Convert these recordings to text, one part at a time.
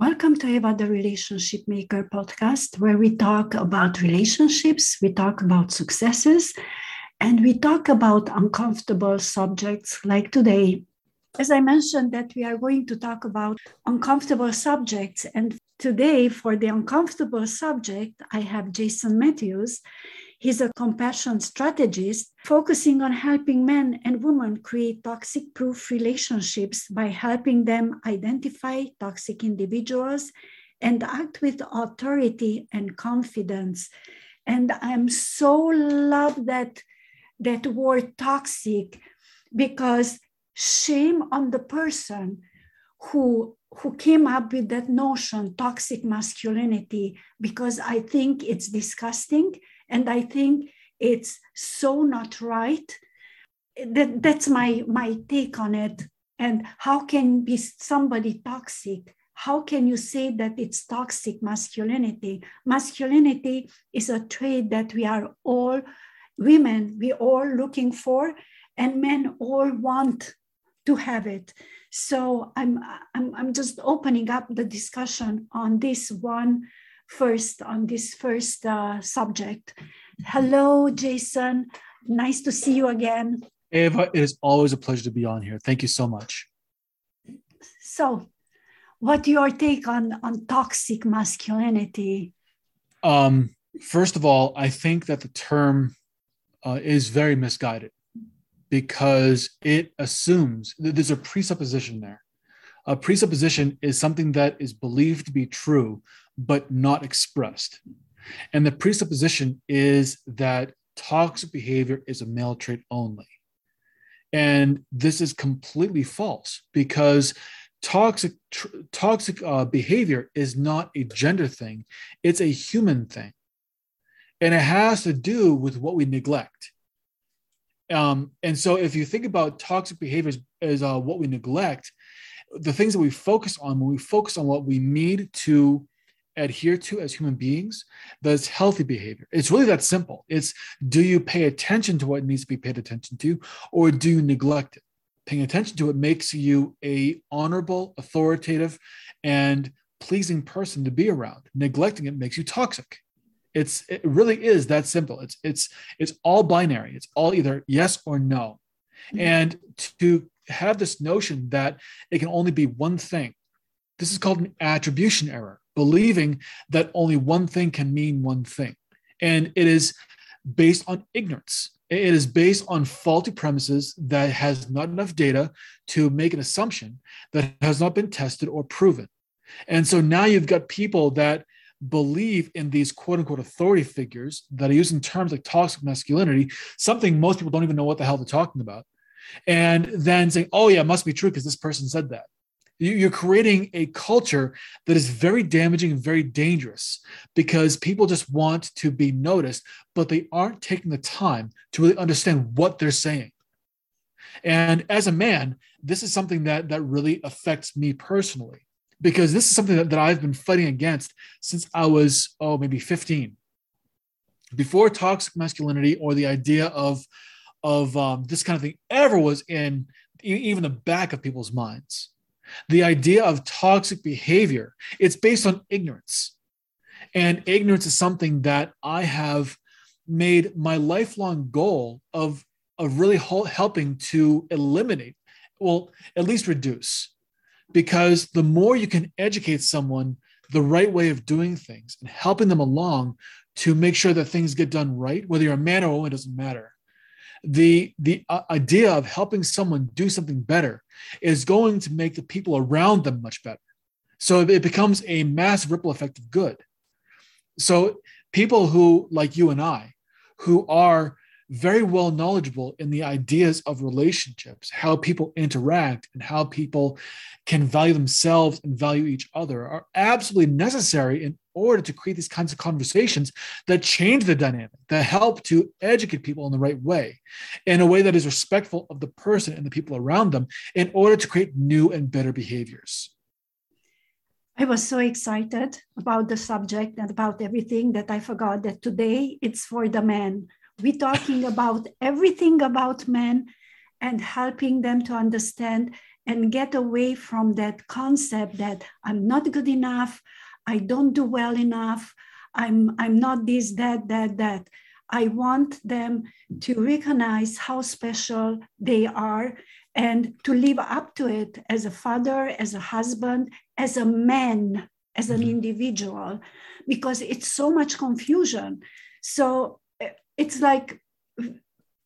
Welcome to Eva the Relationship Maker podcast, where we talk about relationships, we talk about successes, and we talk about uncomfortable subjects like today. As I mentioned, that we are going to talk about uncomfortable subjects. And today, for the uncomfortable subject, I have Jason Matthews. He's a compassion strategist focusing on helping men and women create toxic proof relationships by helping them identify toxic individuals and act with authority and confidence. And I'm so love that that word toxic because shame on the person who who came up with that notion toxic masculinity because i think it's disgusting and I think it's so not right. That, that's my, my take on it. And how can be somebody toxic? How can you say that it's toxic masculinity? Masculinity is a trait that we are all women, we all looking for, and men all want to have it. So I'm, I'm, I'm just opening up the discussion on this one first on this first uh, subject. Hello, Jason. Nice to see you again. Eva, it is always a pleasure to be on here. Thank you so much. So, what your take on on toxic masculinity? Um, first of all, I think that the term uh, is very misguided because it assumes that there's a presupposition there. A presupposition is something that is believed to be true, but not expressed. And the presupposition is that toxic behavior is a male trait only. And this is completely false because toxic tr- toxic uh, behavior is not a gender thing; it's a human thing, and it has to do with what we neglect. Um, and so, if you think about toxic behaviors as uh, what we neglect, the things that we focus on when we focus on what we need to adhere to as human beings that's healthy behavior. It's really that simple. It's do you pay attention to what needs to be paid attention to or do you neglect it? Paying attention to it makes you a honorable authoritative and pleasing person to be around. Neglecting it makes you toxic. It's it really is that simple. It's it's it's all binary. It's all either yes or no. Mm-hmm. and to have this notion that it can only be one thing this is called an attribution error believing that only one thing can mean one thing. And it is based on ignorance. It is based on faulty premises that has not enough data to make an assumption that has not been tested or proven. And so now you've got people that believe in these quote unquote authority figures that are using terms like toxic masculinity, something most people don't even know what the hell they're talking about. And then saying, oh, yeah, it must be true because this person said that. You're creating a culture that is very damaging and very dangerous because people just want to be noticed, but they aren't taking the time to really understand what they're saying. And as a man, this is something that, that really affects me personally because this is something that, that I've been fighting against since I was, oh, maybe 15. Before toxic masculinity or the idea of, of um, this kind of thing ever was in even the back of people's minds the idea of toxic behavior, it's based on ignorance. And ignorance is something that I have made my lifelong goal of, of really helping to eliminate, well, at least reduce. Because the more you can educate someone the right way of doing things and helping them along to make sure that things get done right, whether you're a man or a woman, it doesn't matter the the uh, idea of helping someone do something better is going to make the people around them much better. So it becomes a mass ripple effect of good. So people who like you and i who are very well knowledgeable in the ideas of relationships, how people interact, and how people can value themselves and value each other are absolutely necessary in order to create these kinds of conversations that change the dynamic, that help to educate people in the right way, in a way that is respectful of the person and the people around them, in order to create new and better behaviors. I was so excited about the subject and about everything that I forgot that today it's for the men we're talking about everything about men and helping them to understand and get away from that concept that I'm not good enough, I don't do well enough, I'm, I'm not this, that, that, that. I want them to recognize how special they are and to live up to it as a father, as a husband, as a man, as an mm-hmm. individual, because it's so much confusion. So eh, it's like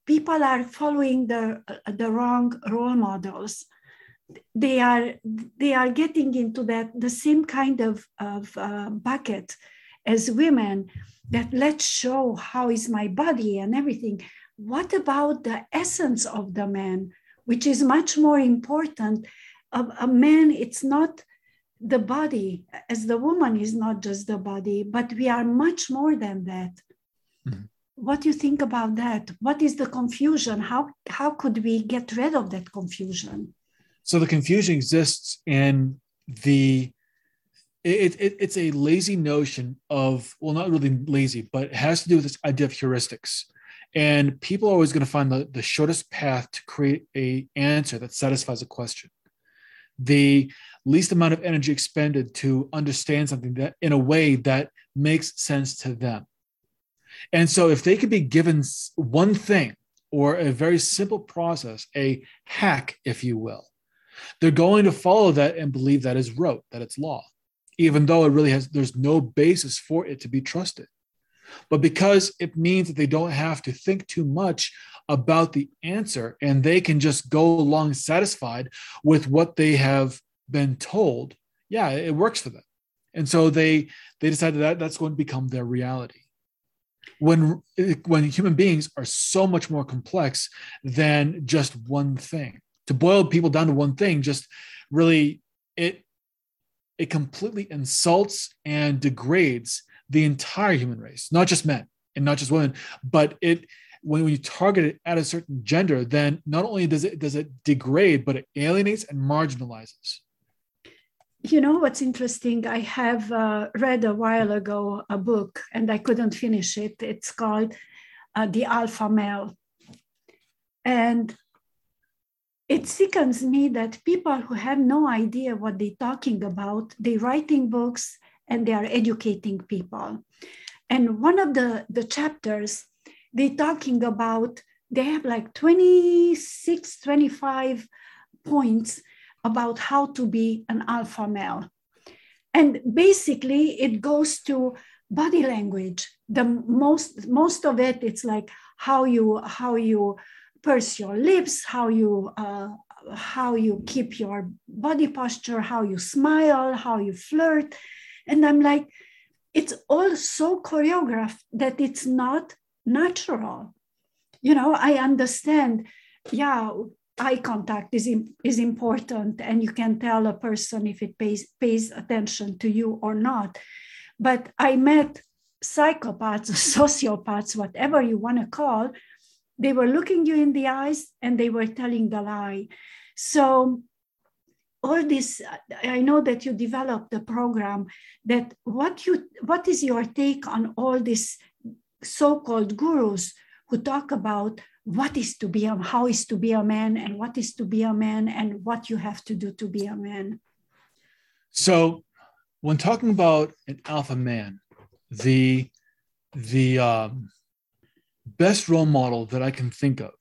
people are following the, the wrong role models. They are, they are getting into that the same kind of, of uh, bucket as women that let's show how is my body and everything. What about the essence of the man, which is much more important? A, a man, it's not the body, as the woman is not just the body, but we are much more than that. Mm-hmm. What do you think about that? What is the confusion? How, how could we get rid of that confusion? So the confusion exists in the it, it, it's a lazy notion of well not really lazy but it has to do with this idea of heuristics. And people are always going to find the, the shortest path to create a answer that satisfies a question. The least amount of energy expended to understand something that in a way that makes sense to them. And so if they could be given one thing or a very simple process a hack if you will they're going to follow that and believe that is rote that it's law even though it really has there's no basis for it to be trusted. But because it means that they don't have to think too much about the answer and they can just go along satisfied with what they have been told yeah it works for them. And so they they decided that that's going to become their reality. When when human beings are so much more complex than just one thing to boil people down to one thing just really it it completely insults and degrades the entire human race, not just men and not just women, but it when you target it at a certain gender, then not only does it does it degrade, but it alienates and marginalizes. You know what's interesting? I have uh, read a while ago a book, and I couldn't finish it. It's called uh, "The Alpha Male," and it sickens me that people who have no idea what they're talking about, they're writing books and they are educating people. And one of the, the chapters, they're talking about, they have like 26, 25 points about how to be an alpha male. And basically, it goes to body language. The most, most of it, it's like how you, how you purse your lips, how you uh, how you keep your body posture, how you smile, how you flirt. And I'm like, it's all so choreographed that it's not natural. You know, I understand, yeah, eye contact is, is important and you can tell a person if it pays, pays attention to you or not. But I met psychopaths, sociopaths, whatever you want to call, they were looking you in the eyes and they were telling the lie. So all this, I know that you developed a program that what you what is your take on all these so-called gurus who talk about what is to be a how is to be a man and what is to be a man and what you have to do to be a man. So when talking about an alpha man, the the um, best role model that I can think of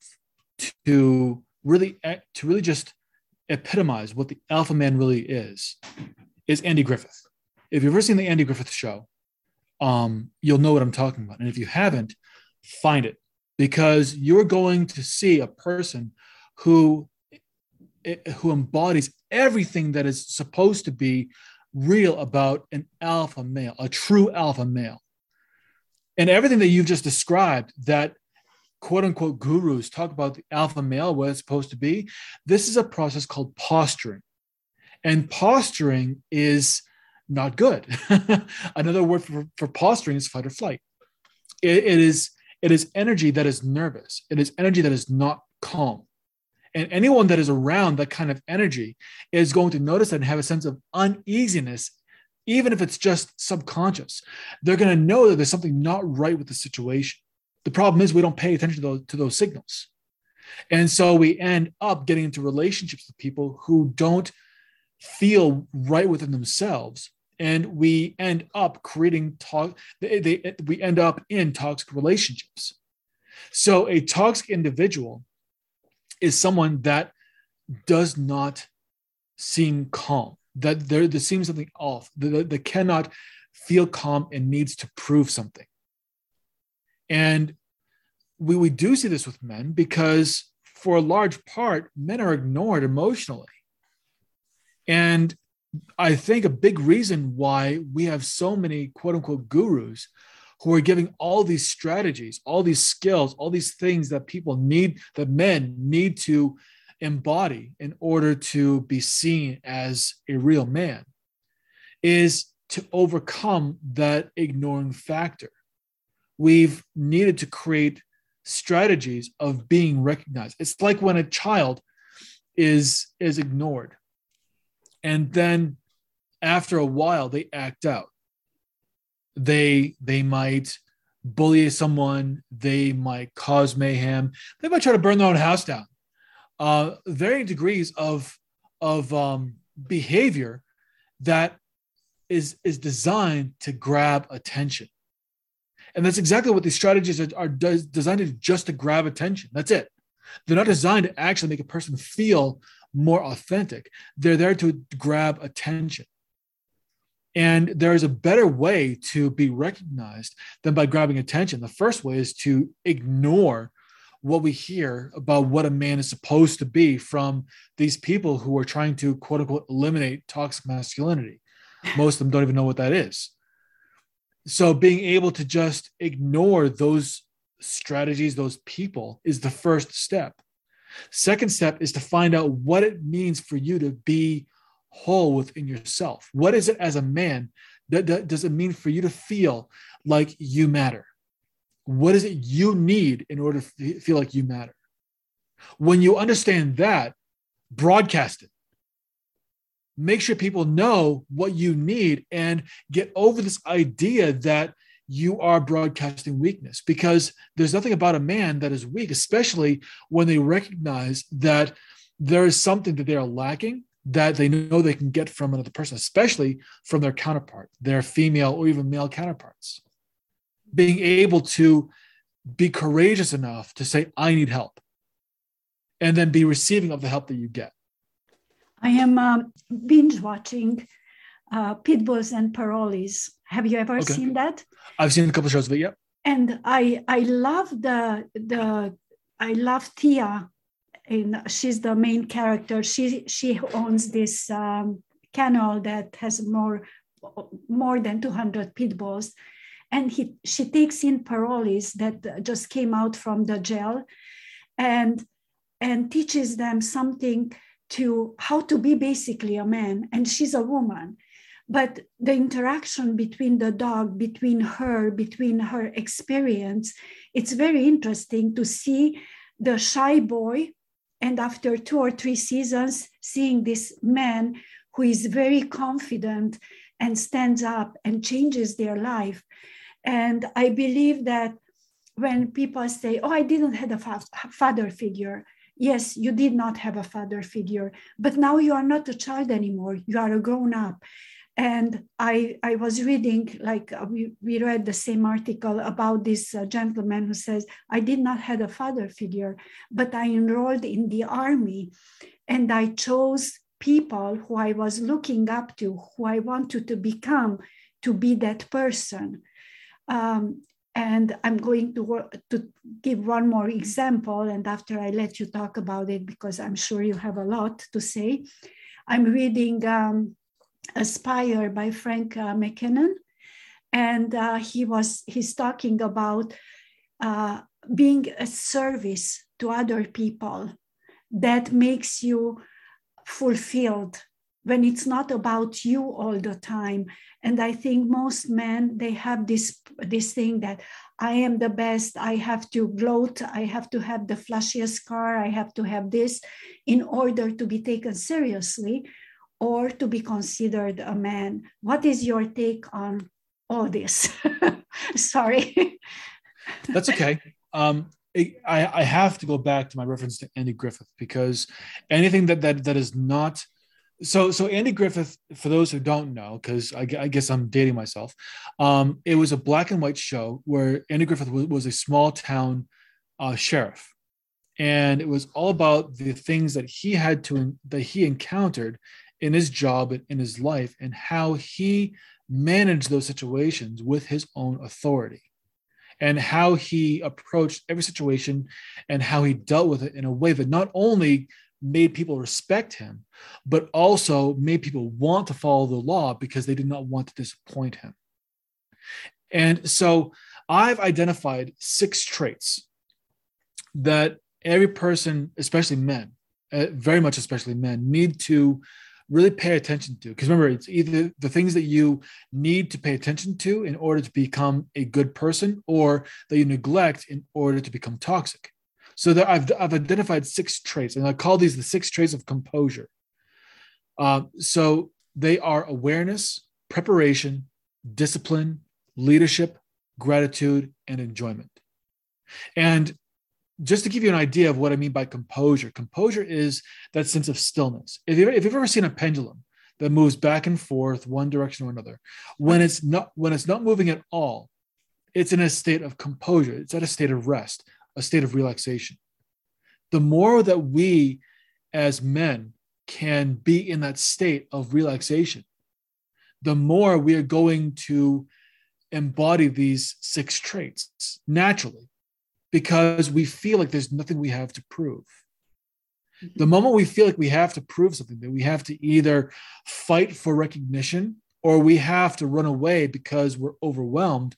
to really to really just epitomize what the alpha man really is is Andy Griffith. If you've ever seen the Andy Griffith show, um, you'll know what I'm talking about. And if you haven't, find it because you're going to see a person who who embodies everything that is supposed to be real about an alpha male, a true alpha male and everything that you've just described that quote unquote gurus talk about the alpha male what it's supposed to be this is a process called posturing. And posturing is not good. Another word for, for posturing is fight or flight. It, it is it is energy that is nervous. It is energy that is not calm. And anyone that is around that kind of energy is going to notice that and have a sense of uneasiness even if it's just subconscious, they're going to know that there's something not right with the situation. The problem is we don't pay attention to those, to those signals. And so we end up getting into relationships with people who don't feel right within themselves. And we end up creating talk, they, they, we end up in toxic relationships. So a toxic individual is someone that does not seem calm, that there, there seems something off, that, that cannot feel calm and needs to prove something. And we, we do see this with men because, for a large part, men are ignored emotionally. And I think a big reason why we have so many quote unquote gurus who are giving all these strategies, all these skills, all these things that people need, that men need to embody in order to be seen as a real man, is to overcome that ignoring factor. We've needed to create strategies of being recognized. It's like when a child is is ignored and then after a while they act out they they might bully someone they might cause mayhem they might try to burn their own house down uh, varying degrees of of um, behavior that is is designed to grab attention. And that's exactly what these strategies are, are designed to just to grab attention. That's it. They're not designed to actually make a person feel more authentic. They're there to grab attention. And there's a better way to be recognized than by grabbing attention. The first way is to ignore what we hear about what a man is supposed to be from these people who are trying to quote unquote eliminate toxic masculinity. Most of them don't even know what that is. So being able to just ignore those strategies, those people is the first step. Second step is to find out what it means for you to be whole within yourself? What is it as a man that, that does it mean for you to feel like you matter? What is it you need in order to feel like you matter? When you understand that, broadcast it. Make sure people know what you need and get over this idea that you are broadcasting weakness because there's nothing about a man that is weak, especially when they recognize that there is something that they are lacking that they know they can get from another person, especially from their counterpart, their female or even male counterparts. Being able to be courageous enough to say, I need help, and then be receiving of the help that you get. I am um, binge watching uh, Pitbulls and Parolees. Have you ever okay. seen that? I've seen a couple of shows of it, yeah. And I I love the the I love Tia in she's the main character. She she owns this um, kennel that has more more than 200 pit bulls, and he she takes in parolees that just came out from the jail, and and teaches them something to how to be basically a man. And she's a woman, but the interaction between the dog between her between her experience it's very interesting to see the shy boy and after two or three seasons, seeing this man who is very confident and stands up and changes their life. And I believe that when people say, Oh, I didn't have a fa- father figure, yes, you did not have a father figure, but now you are not a child anymore. You are a grown up. And I, I was reading, like uh, we, we read the same article about this uh, gentleman who says, I did not have a father figure, but I enrolled in the army and I chose people who I was looking up to, who I wanted to become to be that person. Um, and I'm going to, to give one more example. And after I let you talk about it, because I'm sure you have a lot to say, I'm reading um, Aspire by Frank uh, McKinnon. And uh, he was, he's talking about uh, being a service to other people that makes you fulfilled when it's not about you all the time and i think most men they have this this thing that i am the best i have to gloat i have to have the flashiest car i have to have this in order to be taken seriously or to be considered a man. What is your take on all this? Sorry. That's okay. Um, I, I have to go back to my reference to Andy Griffith because anything that that that is not so so Andy Griffith, for those who don't know, because I, I, guess I'm dating myself, um, it was a black and white show where Andy Griffith was, was a small town uh, sheriff, and it was all about the things that he had to that he encountered in his job and in his life, and how he managed those situations with his own authority and how he approached every situation and how he dealt with it in a way that not only made people respect him, but also made people want to follow the law because they did not want to disappoint him. And so I've identified six traits that every person, especially men, uh, very much especially men, need to really pay attention to. Because remember, it's either the things that you need to pay attention to in order to become a good person or that you neglect in order to become toxic. So I've, I've identified six traits, and I call these the six traits of composure. Uh, so they are awareness, preparation, discipline, leadership, gratitude, and enjoyment. And just to give you an idea of what I mean by composure, composure is that sense of stillness. If you've, if you've ever seen a pendulum that moves back and forth one direction or another, when it's not when it's not moving at all, it's in a state of composure. It's at a state of rest, a state of relaxation. The more that we as men can be in that state of relaxation, the more we are going to embody these six traits naturally because we feel like there's nothing we have to prove. Mm-hmm. The moment we feel like we have to prove something, that we have to either fight for recognition or we have to run away because we're overwhelmed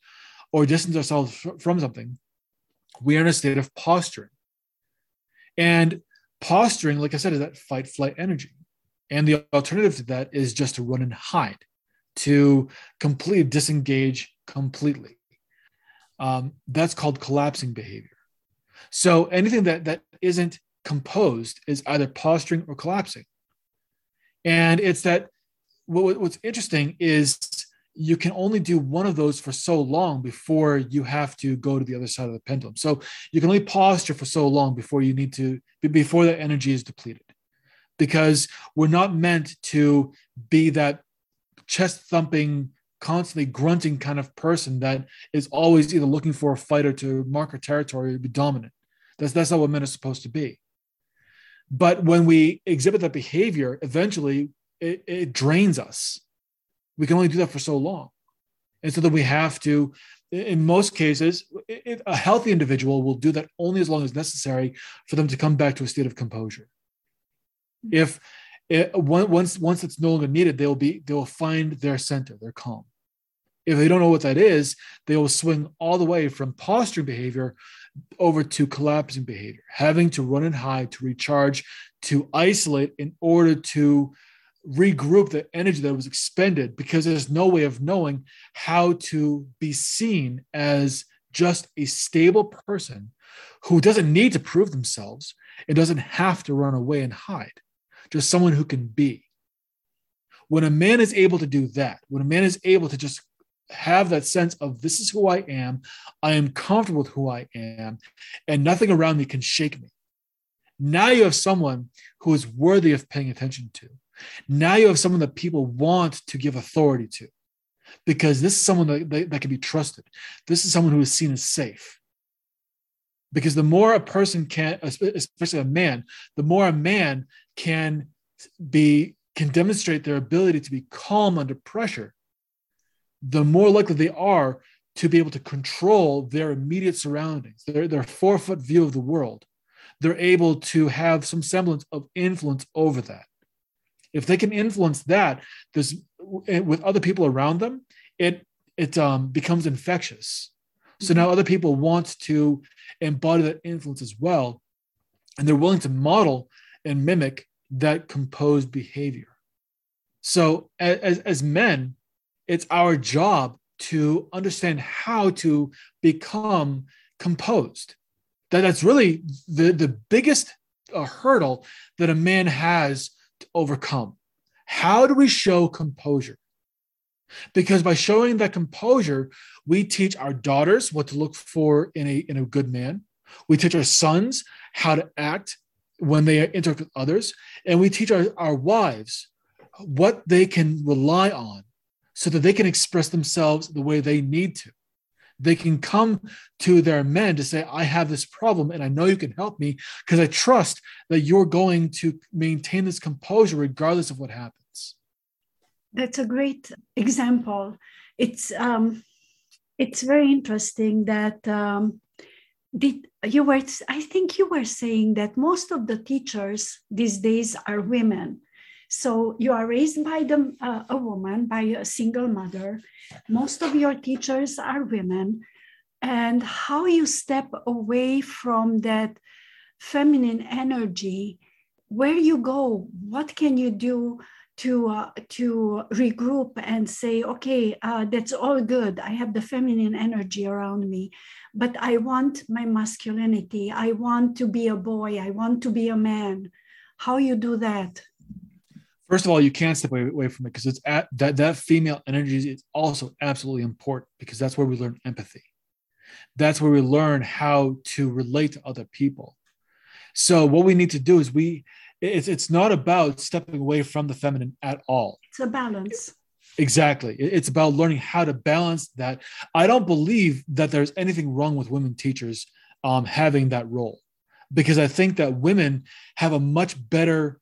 or distance ourselves from something, we are in a state of posturing. And posturing, like I said, is that fight flight energy. And the alternative to that is just to run and hide, to completely disengage completely. Um, that's called collapsing behavior. So anything that, that isn't composed is either posturing or collapsing. And it's that what, what's interesting is you can only do one of those for so long before you have to go to the other side of the pendulum. So you can only posture for so long before you need to, before that energy is depleted. Because we're not meant to be that chest thumping, constantly grunting kind of person that is always either looking for a fighter to mark a territory or be dominant. That's, that's not what men are supposed to be. But when we exhibit that behavior, eventually it, it drains us we can only do that for so long. And so then we have to, in most cases, it, a healthy individual will do that only as long as necessary for them to come back to a state of composure. If it, once once it's no longer needed, they will be they will find their center, their calm. If they don't know what that is, they will swing all the way from posturing behavior over to collapsing behavior, having to run and hide, to recharge, to isolate in order to regroup the energy that was expended because there's no way of knowing how to be seen as just a stable person who doesn't need to prove themselves and doesn't have to run away and hide, just someone who can be. When a man is able to do that, when a man is able to just have that sense of this is who I am, I am comfortable with who I am, and nothing around me can shake me. Now you have someone who is worthy of paying attention to now you have someone that people want to give authority to because this is someone that, that, that can be trusted. This is someone who is seen as safe. Because the more a person can, especially a man, the more a man can be can demonstrate their ability to be calm under pressure, the more likely they are to be able to control their immediate surroundings, their, their four foot view of the world. They're able to have some semblance of influence over that if they can influence that this eh, with other people around them it it um, becomes infectious. So now other people want to embody that influence as well and they're willing to model and mimic that composed behavior. So as, as men it's our job to understand how to become composed. That that's really the, the biggest uh, hurdle that a man has overcome. How do we show composure? Because by showing that composure, we teach our daughters what to look for in a, in a good man. We teach our sons how to act when they interact with others. And we teach our, our wives what they can rely on so that they can express themselves the way they need to. They can come to their men to say, I have this problem and I know you can help me because I trust that you're going to maintain this composure regardless of what happens. That's a great example. It's um, it's very interesting that um, did you were I think you were saying that most of the teachers these days are women so you are raised by the, uh, a woman, by a single mother. Most of your teachers are women. And how you step away from that feminine energy, where you go, what can you do to uh, to regroup and say, okay, uh, that's all good. I have the feminine energy around me, but I want my masculinity. I want to be a boy. I want to be a man. How you do that? First of all, you can't step away, away from it because it's at that that female energy is also absolutely important because that's where we learn empathy. That's where we learn how to relate to other people. So what we need to do is we it's it's not about stepping away from the feminine at all. It's a balance. Exactly. It's about learning how to balance that. I don't believe that there's anything wrong with women teachers um, having that role because I think that women have a much better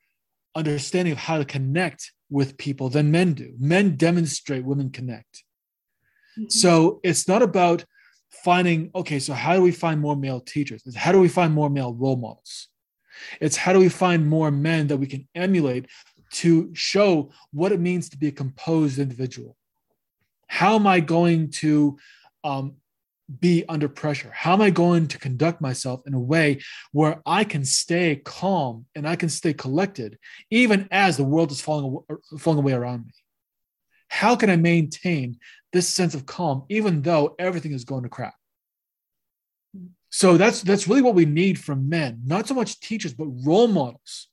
understanding of how to connect with people than men do. Men demonstrate, women connect. Mm-hmm. So it's not about finding, okay, so how do we find more male teachers? It's how do we find more male role models? It's how do we find more men that we can emulate to show what it means to be a composed individual? How am I going to um, be under pressure? How am I going to conduct myself in a way where I can stay calm and I can stay collected, even as the world is falling, er, falling away around me? How can I maintain this sense of calm, even though everything is going to crap? So that's that's really what we need from men, not so much teachers, but role models.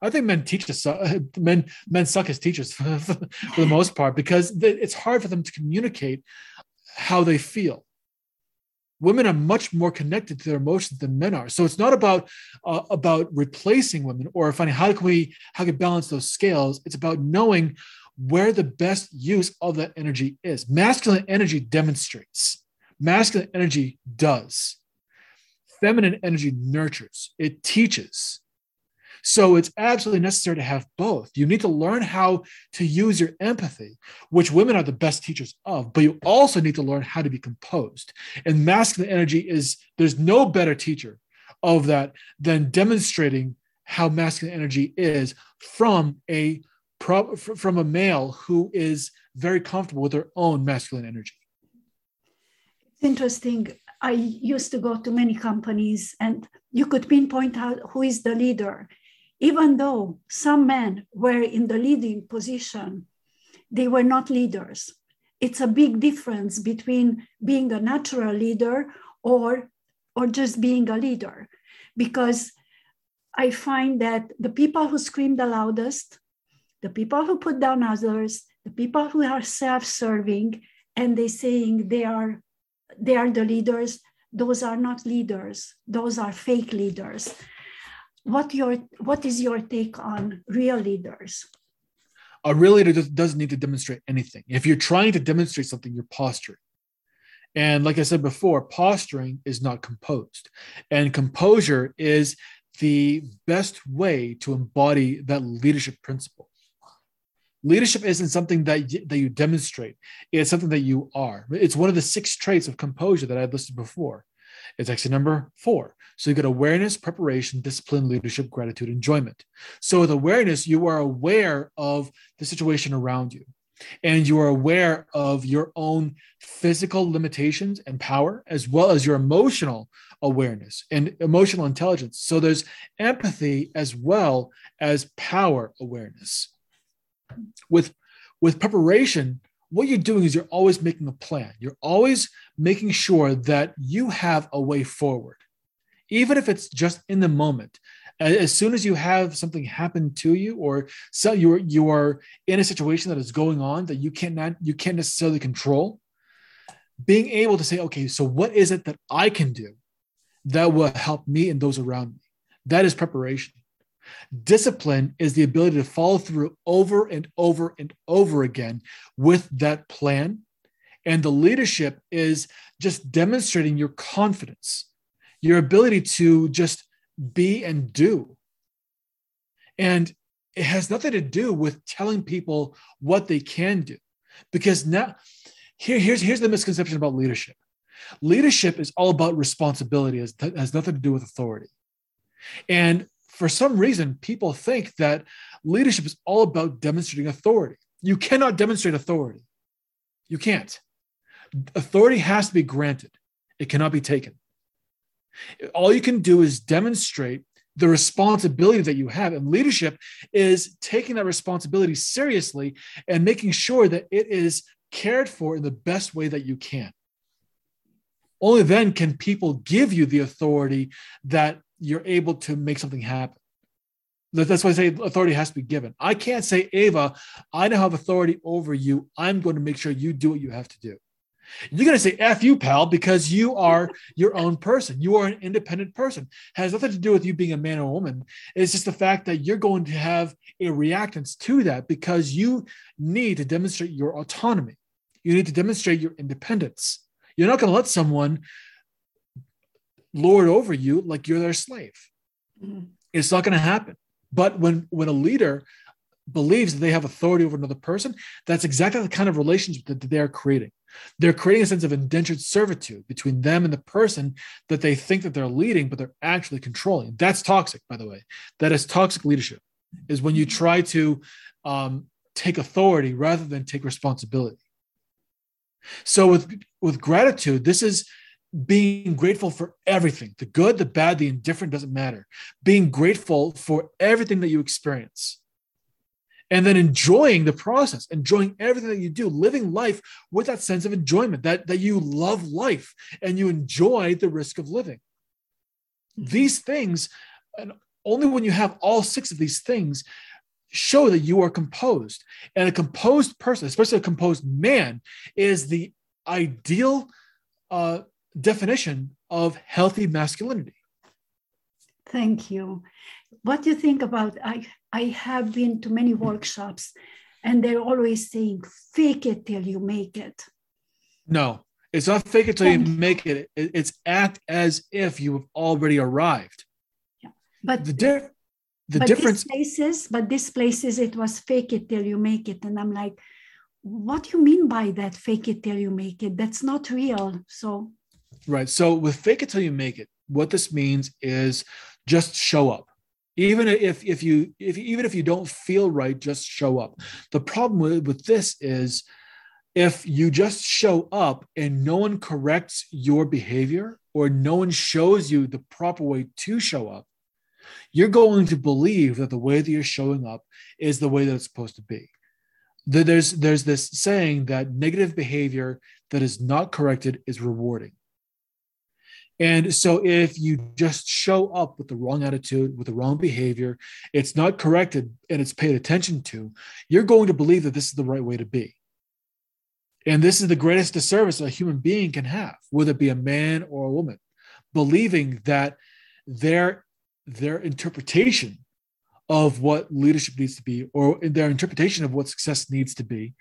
I think men teach us uh, men men suck as teachers for, for the most part because it's hard for them to communicate how they feel women are much more connected to their emotions than men are. So it's not about uh, about replacing women or finding how can we how can balance those scales. It's about knowing where the best use of that energy is. Masculine energy demonstrates. Masculine energy does. Feminine energy nurtures. It teaches. So it's absolutely necessary to have both. You need to learn how to use your empathy, which women are the best teachers of, but you also need to learn how to be composed. And masculine energy is there's no better teacher of that than demonstrating how masculine energy is from a from a male who is very comfortable with their own masculine energy. It's interesting. I used to go to many companies and you could pinpoint out who is the leader even though some men were in the leading position, they were not leaders. It's a big difference between being a natural leader or, or just being a leader. Because I find that the people who scream the loudest, the people who put down others, the people who are self-serving, and they saying they are they are the leaders, those are not leaders. Those are fake leaders what your what is your take on real leaders? A real leader doesn't need to demonstrate anything. If you're trying to demonstrate something, you're posturing. And like I said before, posturing is not composed. And composure is the best way to embody that leadership principle. Leadership isn't something that that you demonstrate. It's something that you are. It's one of the six traits of composure that I listed before. It's actually number four. So you get awareness, preparation, discipline, leadership, gratitude, enjoyment. So with awareness, you are aware of the situation around you. And you are aware of your own physical limitations and power, as well as your emotional awareness and emotional intelligence. So there's empathy as well as power awareness. With, with preparation, what you're doing is you're always making a plan. You're always making sure that you have a way forward, even if it's just in the moment. As soon as you have something happen to you, or so you are you are in a situation that is going on that you cannot you can't necessarily control, being able to say, okay, so what is it that I can do that will help me and those around me. That is preparation. Discipline is the ability to follow through over and over and over again with that plan. And the leadership is just demonstrating your confidence, your ability to just be and do. And it has nothing to do with telling people what they can do. Because now, here, here's, here's the misconception about leadership leadership is all about responsibility, it has nothing to do with authority. And for some reason, people think that leadership is all about demonstrating authority. You cannot demonstrate authority. You can't. Authority has to be granted, it cannot be taken. All you can do is demonstrate the responsibility that you have. And leadership is taking that responsibility seriously and making sure that it is cared for in the best way that you can. Only then can people give you the authority that you're able to make something happen. That's why I say authority has to be given. I can't say, Ava, I now have authority over you. I'm going to make sure you do what you have to do. You're going to say F you, pal, because you are your own person. You are an independent person. It has nothing to do with you being a man or a woman. It's just the fact that you're going to have a reactance to that because you need to demonstrate your autonomy. You need to demonstrate your independence. You're not going to let someone lord over you like you're their slave. Mm-hmm. It's not going to happen. But when when a leader believes that they have authority over another person, that's exactly the kind of relationship that they're creating. They're creating a sense of indentured servitude between them and the person that they think that they're leading, but they're actually controlling. That's toxic, by the way. That is toxic leadership. Is when you try to um, take authority rather than take responsibility. So with with gratitude, this is being grateful for everything the good, the bad, the indifferent doesn't matter. Being grateful for everything that you experience. And then enjoying the process, enjoying everything that you do, living life with that sense of enjoyment, that, that you love life and you enjoy the risk of living. These things, and only when you have all six of these things, show that you are composed. And a composed person, especially a composed man, is the ideal uh, definition of healthy masculinity. Thank you. What do you think about? I, I have been to many workshops and they're always saying, fake it till you make it. No, it's not fake it till you make it. It's act as if you have already arrived. Yeah. But the, di- the but difference. places, but this places, it was fake it till you make it. And I'm like, what do you mean by that? Fake it till you make it. That's not real. So Right. So with fake it till you make it, what this means is just show up. Even if if you if even if you don't feel right, just show up. The problem with, with this is if you just show up and no one corrects your behavior or no one shows you the proper way to show up, you're going to believe that the way that you're showing up is the way that it's supposed to be. There's there's this saying that negative behavior that is not corrected is rewarding. And so if you just show up with the wrong attitude, with the wrong behavior, it's not corrected and it's paid attention to, you're going to believe that this is the right way to be. And this is the greatest disservice a human being can have, whether it be a man or a woman, believing that their, their interpretation of what leadership needs to be or their interpretation of what success needs to be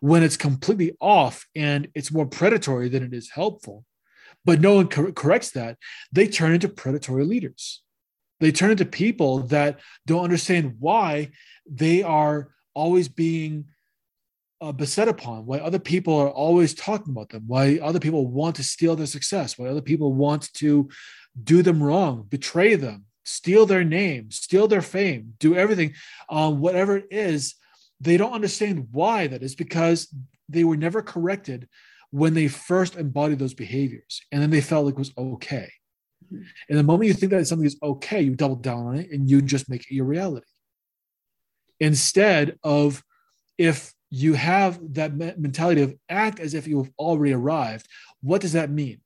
when it's completely off and it's more predatory than it is helpful but no one cor- corrects that, they turn into predatory leaders. They turn into people that don't understand why they are always being uh, beset upon, why other people are always talking about them, why other people want to steal their success, why other people want to do them wrong, betray them, steal their name, steal their fame, do everything, um, whatever it is. They don't understand why that is because they were never corrected when they first embodied those behaviors and then they felt like it was okay. Mm-hmm. And the moment you think that something is okay, you double down on it and you just make it your reality. Instead of if you have that mentality of act as if you have already arrived, what does that mean?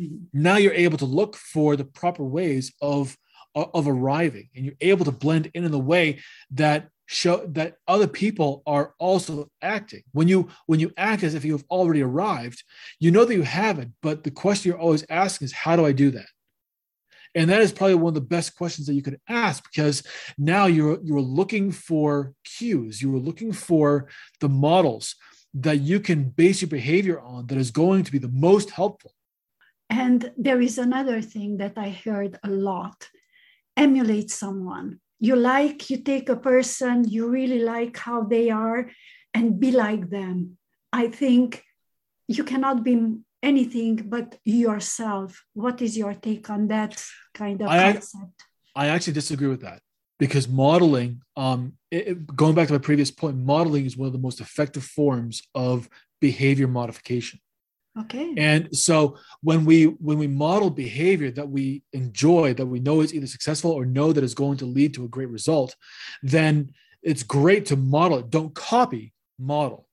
Mm-hmm. Now you're able to look for the proper ways of of arriving and you're able to blend in in the way that show that other people are also acting when you when you act as if you have already arrived you know that you haven't but the question you're always asking is how do i do that And that is probably one of the best questions that you could ask because now you're you're looking for cues, you are looking for the models that you can base your behavior on that is going to be the most helpful. And there is another thing that I heard a lot emulate someone. You like, you take a person, you really like how they are, and be like them. I think you cannot be anything but yourself. What is your take on that kind of I, concept? I actually disagree with that because modeling, um, it, going back to my previous point, modeling is one of the most effective forms of behavior modification. Okay. And so when we when we model behavior that we enjoy, that we know is either successful or know that is going to lead to a great result, then it's great to model it. Don't copy, model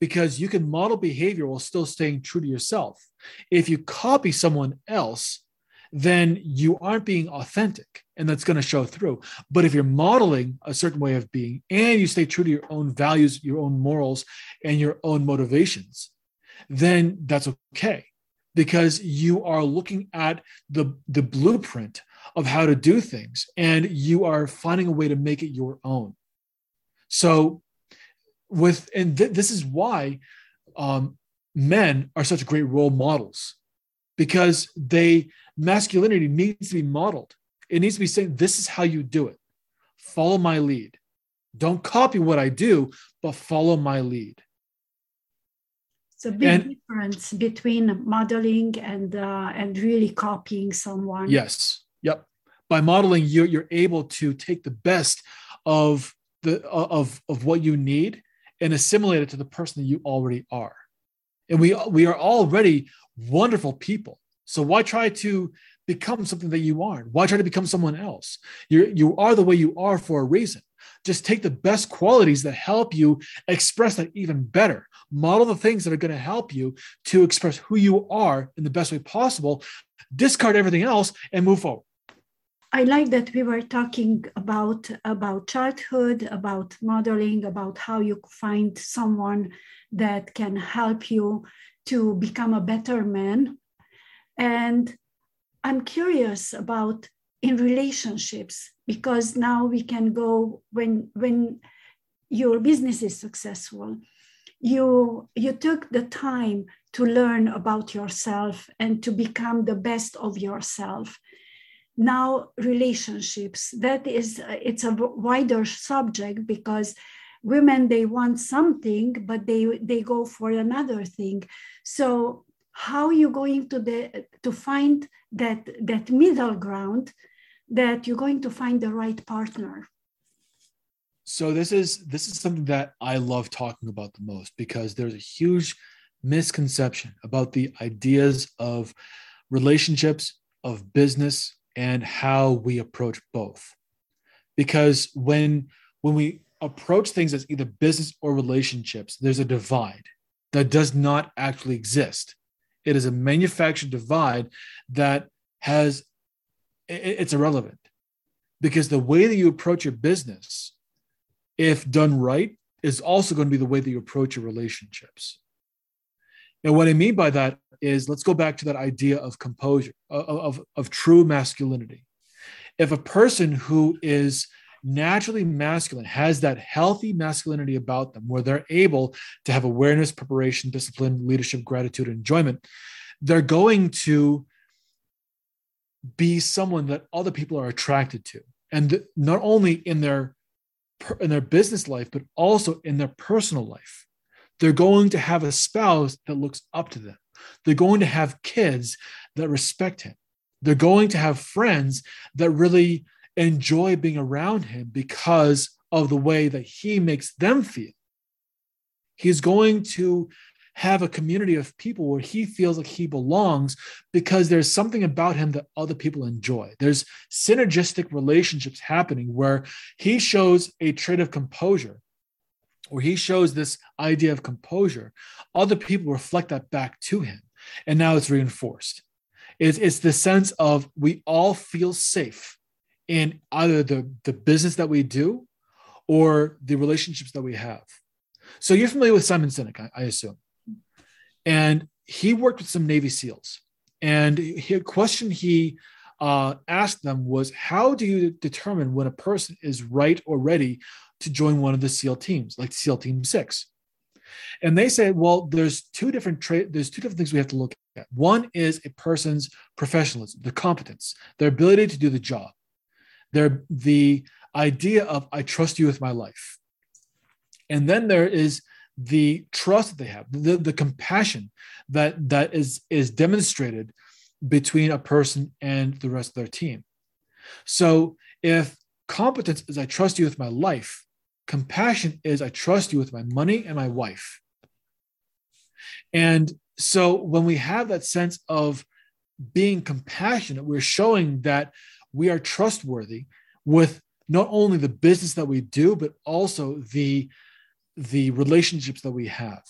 because you can model behavior while still staying true to yourself. If you copy someone else, then you aren't being authentic and that's going to show through. But if you're modeling a certain way of being and you stay true to your own values, your own morals, and your own motivations, then that's okay because you are looking at the, the blueprint of how to do things and you are finding a way to make it your own. So with and th- this is why um, men are such great role models because they masculinity needs to be modeled. It needs to be saying this is how you do it. Follow my lead. Don't copy what i do but follow my lead it's a big and, difference between modeling and uh, and really copying someone yes yep by modeling you're, you're able to take the best of the of of what you need and assimilate it to the person that you already are. And we we are already wonderful people. So why try to become something that you aren't? Why try to become someone else? You you are the way you are for a reason. Just take the best qualities that help you express that even better. Model the things that are going to help you to express who you are in the best way possible. Discard everything else and move forward. I like that we were talking about about childhood, about modeling, about how you find someone that can help you to become a better man. And I'm curious about in relationships because now we can go when when your business is successful you you took the time to learn about yourself and to become the best of yourself. Now relationships that is it's a wider subject because women they want something but they they go for another thing. So how are you going to the to find that that middle ground that you're going to find the right partner? So this is this is something that i love talking about the most because there's a huge misconception about the ideas of relationships of business and how we approach both. Because when when we approach things as either business or relationships there's a divide that does not actually exist it is a manufactured divide that has it's irrelevant because the way that you approach your business if done right is also going to be the way that you approach your relationships and what i mean by that is let's go back to that idea of composure, of, of, of true masculinity. If a person who is naturally masculine has that healthy masculinity about them where they're able to have awareness, preparation, discipline, leadership, gratitude, and enjoyment, they're going to be someone that other people are attracted to. And not only in their in their business life, but also in their personal life. They're going to have a spouse that looks up to them. They're going to have kids that respect him. They're going to have friends that really enjoy being around him because of the way that he makes them feel. He's going to have a community of people where he feels like he belongs because there's something about him that other people enjoy. There's synergistic relationships happening where he shows a trait of composure where he shows this idea of composure, other people reflect that back to him. And now it's reinforced. It's, it's the sense of we all feel safe in either the, the business that we do or the relationships that we have. So you're familiar with Simon Sinek, I, I assume. And he worked with some Navy SEALs. And a question he uh, asked them was, How do you determine when a person is right or ready to join one of the SEAL teams, like SEAL Team Six? And they said, well, there's two different tra- there's two different things we have to look at. One is a person's professionalism, the competence, their ability to do the job, their the idea of I trust you with my life. And then there is the trust that they have, the, the compassion that that is is demonstrated between a person and the rest of their team. So if competence is I trust you with my life, compassion is I trust you with my money and my wife. And so when we have that sense of being compassionate, we're showing that we are trustworthy with not only the business that we do, but also the, the relationships that we have,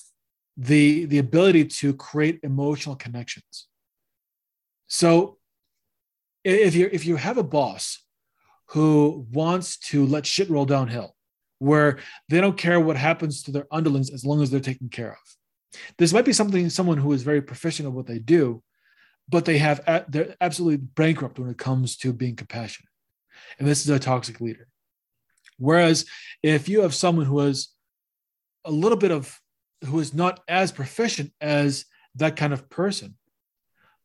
the, the ability to create emotional connections. So if you if you have a boss who wants to let shit roll downhill, where they don't care what happens to their underlings as long as they're taken care of, this might be something someone who is very proficient at what they do, but they have they're absolutely bankrupt when it comes to being compassionate, and this is a toxic leader. Whereas if you have someone who is a little bit of who is not as proficient as that kind of person,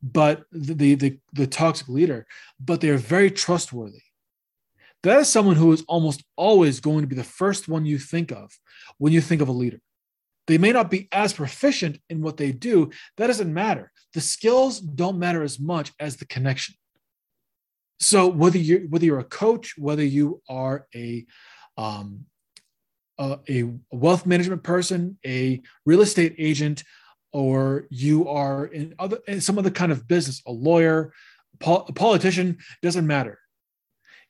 but the the, the toxic leader, but they are very trustworthy. That is someone who is almost always going to be the first one you think of when you think of a leader. They may not be as proficient in what they do. That doesn't matter. The skills don't matter as much as the connection. So whether you whether you're a coach, whether you are a um, a, a wealth management person, a real estate agent, or you are in other in some other kind of business, a lawyer, pol- a politician, doesn't matter.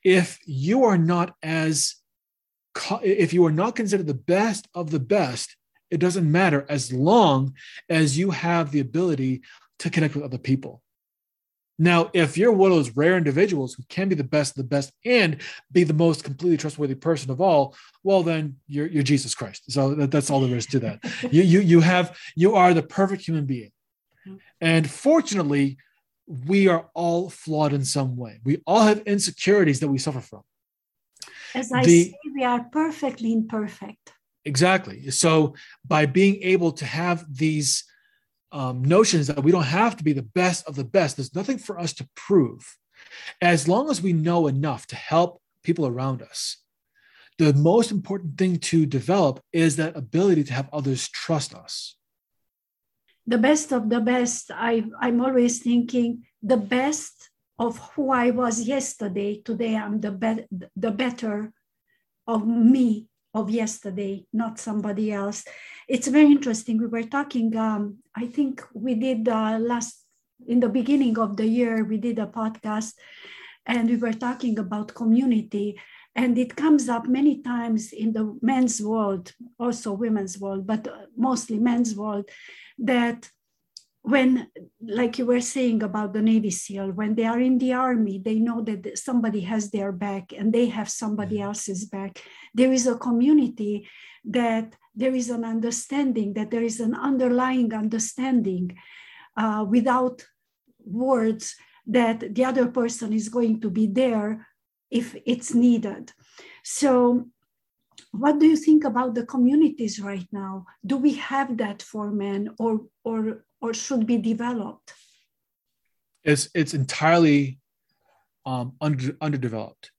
If you are not as if you are not considered the best of the best, it doesn't matter as long as you have the ability to connect with other people. Now, if you're one of those rare individuals who can be the best of the best and be the most completely trustworthy person of all, well, then you're, you're Jesus Christ. So that, that's all there is to that. you, you, you have, you are the perfect human being. And fortunately, we are all flawed in some way. We all have insecurities that we suffer from. As I the, say, we are perfectly imperfect. Exactly. So by being able to have these um, notions that we don't have to be the best of the best, there's nothing for us to prove. As long as we know enough to help people around us, the most important thing to develop is that ability to have others trust us. The best of the best, I, I'm always thinking the best of who I was yesterday, today I'm the, be- the better of me of yesterday, not somebody else. It's very interesting. We were talking, um, I think we did uh, last, in the beginning of the year, we did a podcast and we were talking about community. And it comes up many times in the men's world, also women's world, but mostly men's world, that when like you were saying about the navy seal when they are in the army they know that somebody has their back and they have somebody mm-hmm. else's back. There is a community that there is an understanding that there is an underlying understanding uh, without words that the other person is going to be there if it's needed. So what do you think about the communities right now? Do we have that for men or or or should be developed? It's it's entirely um, under, underdeveloped,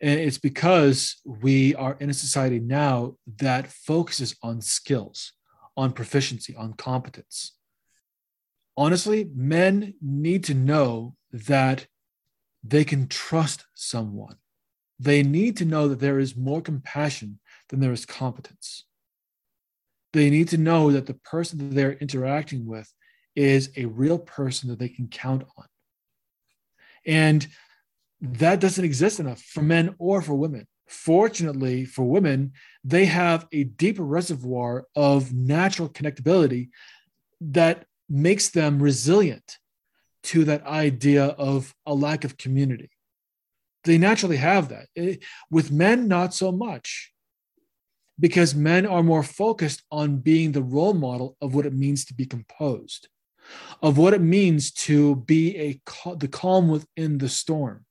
and it's because we are in a society now that focuses on skills, on proficiency, on competence. Honestly, men need to know that they can trust someone. They need to know that there is more compassion than there is competence they need to know that the person that they're interacting with is a real person that they can count on. And that doesn't exist enough for men or for women. Fortunately, for women, they have a deeper reservoir of natural connectability that makes them resilient to that idea of a lack of community. They naturally have that. Eh, with men, not so much because men are more focused on being the role model of what it means to be composed. of what it means to be a the calm within the storm.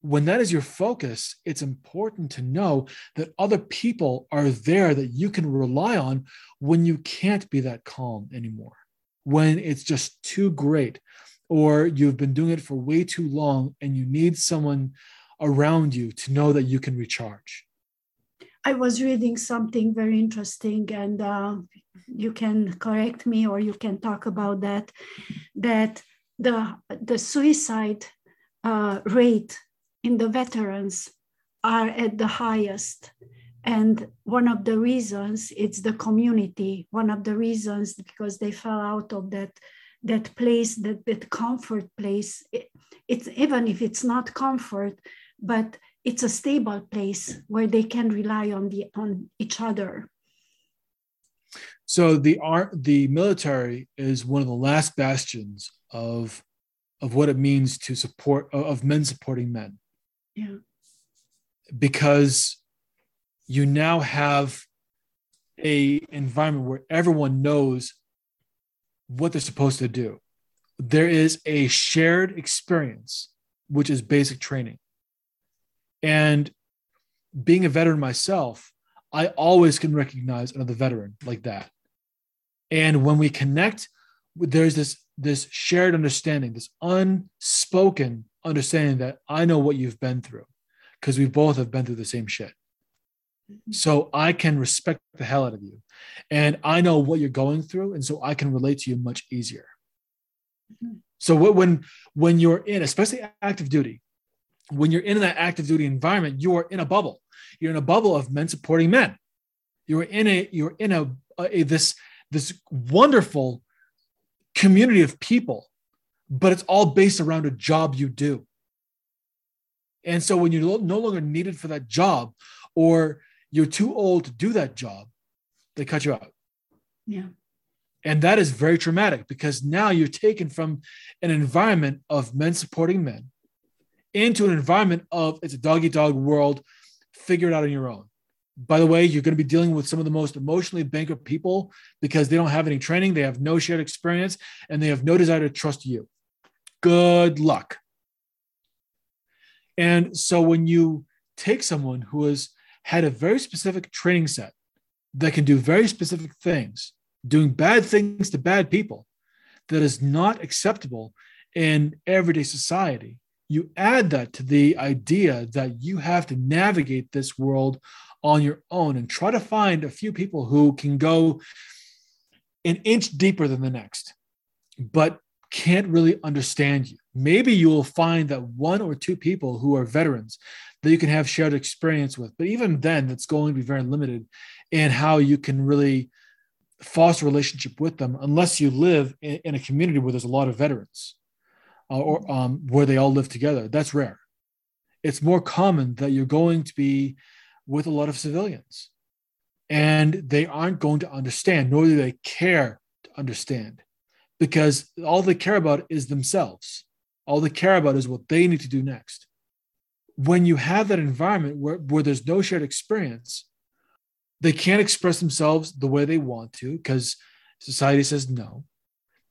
When that is your focus, it's important to know that other people are there that you can rely on when you can't be that calm anymore, when it's just too great, or you've been doing it for way too long and you need someone around you to know that you can recharge. I was reading something very interesting, and uh, you can correct me or you can talk about that. That the the suicide uh, rate in the veterans are at the highest, and one of the reasons it's the community. One of the reasons because they fell out of that that place, that that comfort place. It, it's even if it's not comfort, but it's a stable place where they can rely on the on each other. So the art the military is one of the last bastions of of what it means to support of men supporting men. Yeah. Because you now have a environment where everyone knows what they're supposed to do. There is a shared experience which is basic training and being a veteran myself, I always can recognize another veteran like that. And when we connect, there's this this shared understanding, this unspoken understanding that I know what you've been through because we both have been through the same shit. Mm-hmm. So I can respect the hell out of you. And I know what you're going through. And so I can relate to you much easier. Mm-hmm. So when when you're in, especially active duty, when you're in that active duty environment, you are in a bubble. You're in a bubble of men supporting men. You're in a you're in a, a, this this wonderful community of people, but it's all based around a job you do. And so when you're no longer needed for that job, or you're too old to do that job, they cut you out. Yeah. And that is very traumatic because now you're taken from an environment of men supporting men into an environment of it's a doggy dog world, figure it out on your own. By the way, you're going to be dealing with some of the most emotionally bankrupt people because they don't have any training, they have no shared experience, and they have no desire to trust you. Good luck. And so when you take someone who has had a very specific training set that can do very specific things, doing bad things to bad people, that is not acceptable in everyday society, you add that to the idea that you have to navigate this world on your own and try to find a few people who can go an inch deeper than the next, but can't really understand you. Maybe you will find that one or two people who are veterans that you can have shared experience with, but even then, that's going to be very limited in how you can really foster a relationship with them unless you live in, in a community where there's a lot of veterans or um, where they all live together. That's rare. It's more common that you're going to be with a lot of civilians and they aren't going to understand, nor do they care to understand because all they care about is themselves. All they care about is what they need to do next. When you have that environment where, where there's no shared experience, they can't express themselves the way they want to because society says no.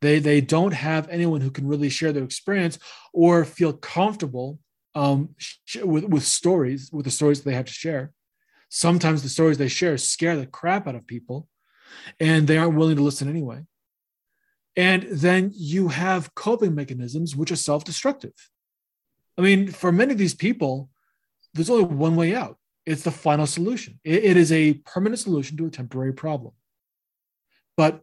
They, they don't have anyone who can really share their experience or feel comfortable um, with, with stories, with the stories they have to share. Sometimes the stories they share scare the crap out of people and they aren't willing to listen anyway. And then you have coping mechanisms which are self destructive. I mean, for many of these people, there's only one way out it's the final solution. it, it is a permanent solution to a temporary problem. But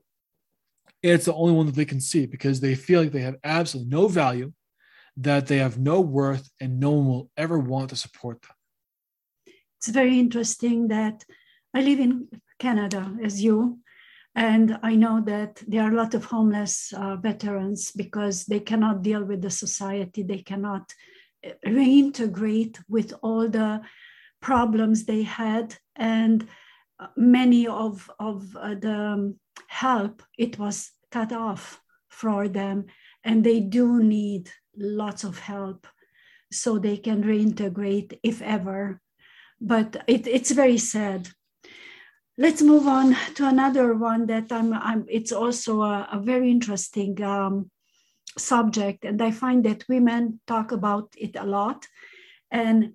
it's the only one that they can see because they feel like they have absolutely no value, that they have no worth, and no one will ever want to support them. It's very interesting that I live in Canada as you, and I know that there are a lot of homeless uh, veterans because they cannot deal with the society, they cannot uh, reintegrate with all the problems they had, and many of, of uh, the um, help, it was cut off for them, and they do need lots of help so they can reintegrate if ever. But it, it's very sad. let's move on to another one that I'm, I'm it's also a, a very interesting um, subject and i find that women talk about it a lot and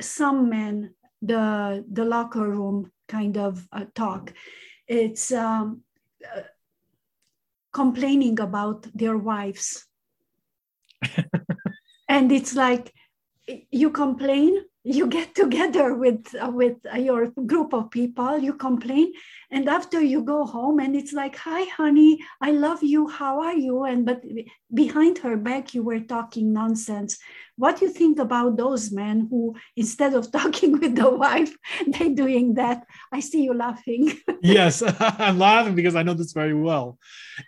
some men the the locker room kind of uh, talk. It's um, uh, complaining about their wives. And it's like you complain you get together with uh, with your group of people you complain and after you go home and it's like hi honey i love you how are you? And but behind her back you were talking nonsense. What do you think about those men who instead of talking with the wife they doing that? I see you laughing. Yes i'm laughing because i know this very well.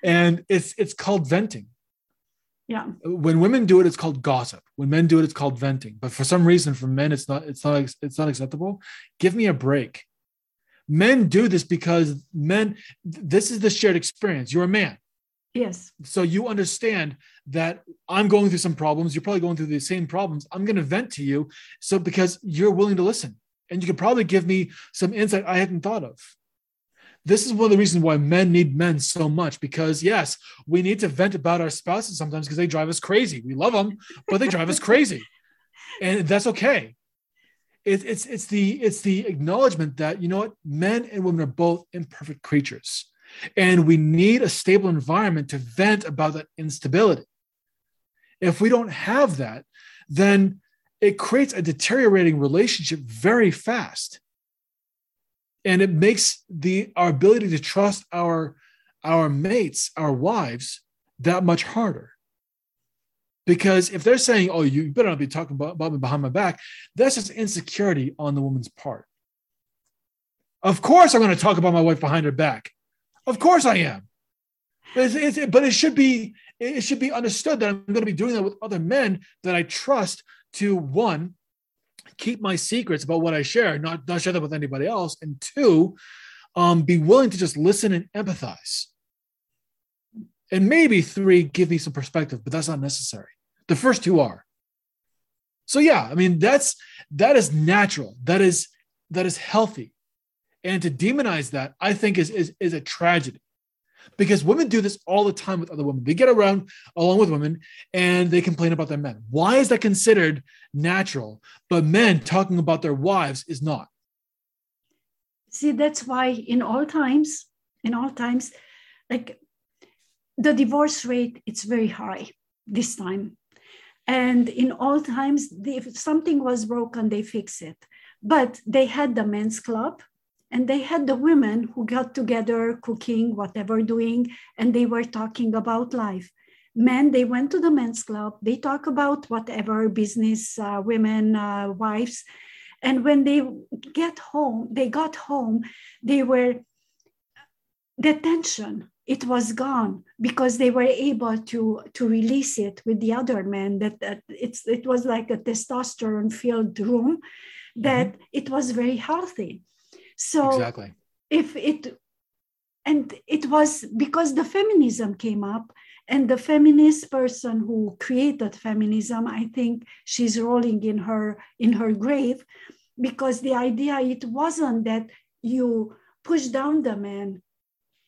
And it's it's called venting yeah. When women do it it's called gossip. When men do it it's called venting. But for some reason for men it's not it's not it's not acceptable. Give me a break. Men do this because men this is the shared experience. You're a man. Yes. So you understand that i'm going through some problems. You're probably going through the same problems. I'm going to vent to you so because you're willing to listen. And you can probably give me some insight i hadn't thought of this is one of the reasons why men need men so much because yes we need to vent about our spouses sometimes because they drive us crazy. We love them but they drive us crazy. And that's okay. It, it's it's the it's the acknowledgement that you know what men and women are both imperfect creatures. And we need a stable environment to vent about that instability. If we don't have that then it creates a deteriorating relationship very fast and it makes the our ability to trust our our mates our wives that much harder. Because if they're saying oh you better not be talking about, me behind my back that's just insecurity on the woman's part. Of course i'm going to talk about my wife behind her back. Of course i am. But, it's, but it should be it should be understood that i'm going to be doing that with other men that i trust to one keep my secrets about what I share, not, not share them with anybody else. And two, um, be willing to just listen and empathize. And maybe three, give me some perspective, but that's not necessary. The first two are. So yeah, I mean that's that is natural. That is that is healthy. And to demonize that, I think is is, is a tragedy because women do this all the time with other women. They get around along with women and they complain about their men. Why is that considered natural, but men talking about their wives is not? See, that's why in all times, in all times, like the divorce rate, it's very high this time. And in all times, if something was broken, they fix it. But they had the men's club and they had the women who got together cooking whatever doing and they were talking about life. Men they went to the men's club. They talk about whatever business uh, women uh, wives. And when they get home they got home they were the tension it was gone because they were able to to release it with the other men that, that it's it was like a testosterone filled room that mm-hmm. it was very healthy so exactly. if it and it was because the feminism came up and the feminist person who created feminism i think she's rolling in her in her grave because the idea it wasn't that you push down the man